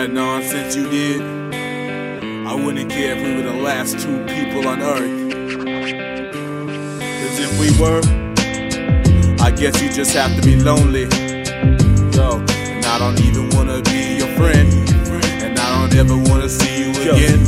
that nonsense you did, I wouldn't care if we were the last two people on earth. Cause if we were, I guess you just have to be lonely. Yo, and I don't even wanna be your friend. And I don't ever wanna see you again.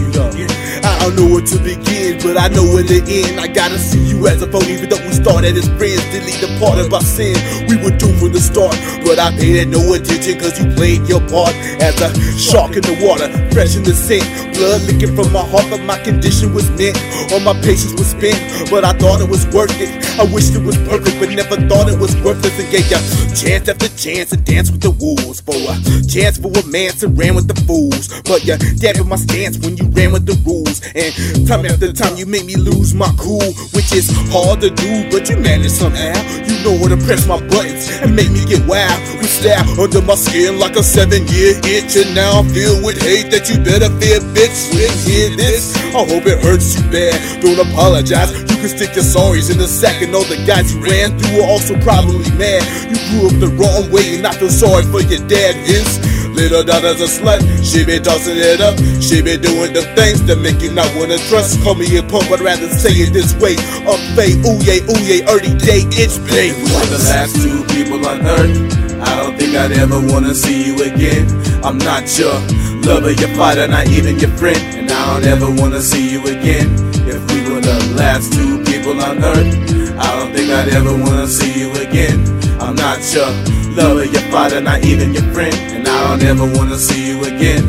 I don't know where to begin, but I know in the end I gotta see you as a foe. Even though we started as friends, delete the part of our sin. We were doomed from the start, but I paid it no attention cause you played your part as a shark in the water, fresh in the scent. Blood leaking from my heart, but my condition was meant. All my patience was spent, but I thought it was worth it. I wished it was perfect, but never thought it was worthless. And gave ya chance after chance to dance with the wolves. For a chance for a man to ran with the fools. But you dampened my stance when you ran with the rules. And time after time, you make me lose my cool, which is hard to do, but you manage somehow. You know how to press my buttons and make me get wild. We stab under my skin like a seven year itch. And now I'm filled with hate that you better fear, bitch. Hear this, I hope it hurts you bad. Don't apologize. You can stick your sorries in a sack, and all the guys you ran through are also probably mad. You grew up the wrong way, and I feel sorry for your dad, Vince. Little daughter's a slut, she be tossing it up. She be doing the things that make you not wanna trust. Call me a punk, but rather say it this way. Up fade, ooh yeah, ooh yeah, early day, it's. We were the last two people on earth. I don't think I'd ever wanna see you again. I'm not your lover, your fighter, not even your friend. And I don't ever wanna see you again. If we were the last two people on earth, I don't think I'd ever wanna see you again. I'm not your lover, your fighter, not even your friend. And I don't ever wanna see you again.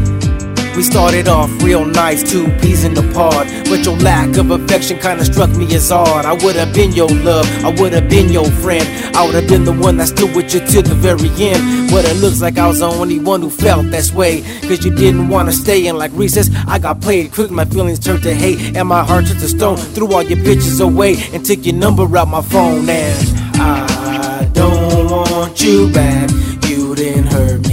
We started off real nice, two peas in the pod. But your lack of affection kinda struck me as odd. I would've been your love, I would've been your friend. I would've been the one that stood with you till the very end. But it looks like I was the only one who felt this way. Cause you didn't wanna stay in like recess. I got played quick, my feelings turned to hate, and my heart turned to stone. Threw all your pictures away and took your number out my phone. And I don't want you back. You didn't hurt me. And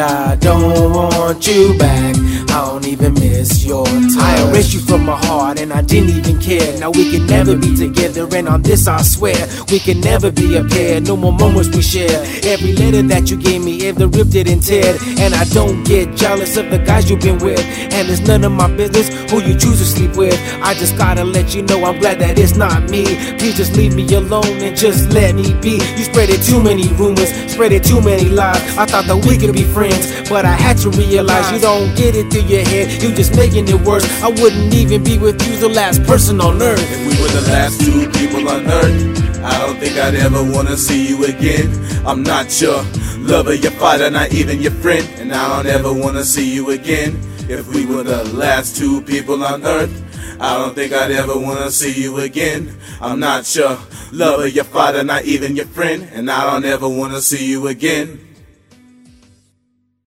I don't want you back. I don't even miss your touch. I erased you from my heart and I didn't even care. Now we can never be together, and on this I swear we can never be a pair. No more moments we share. Every letter that you gave me, every ripped it and teared. And I don't get jealous of the guys you've been with. And it's none of my business who you choose to sleep with. I just gotta let you know I'm glad that it's not me. Please just leave me alone and just let me be. You spread it too many rumors, spread it too many lies. I thought that we could be friends, but I had to realize you don't get it through your head. You just making it worse. I wouldn't even be with you, the last person on earth. If we were the last two people on earth, I don't think I'd ever wanna see you again. I'm not your lover, your father, not even your friend, and I don't ever wanna see you again. If we were the last two people on earth, I don't think I'd ever wanna see you again. I'm not your lover, your father, not even your friend, and I don't ever wanna see you again.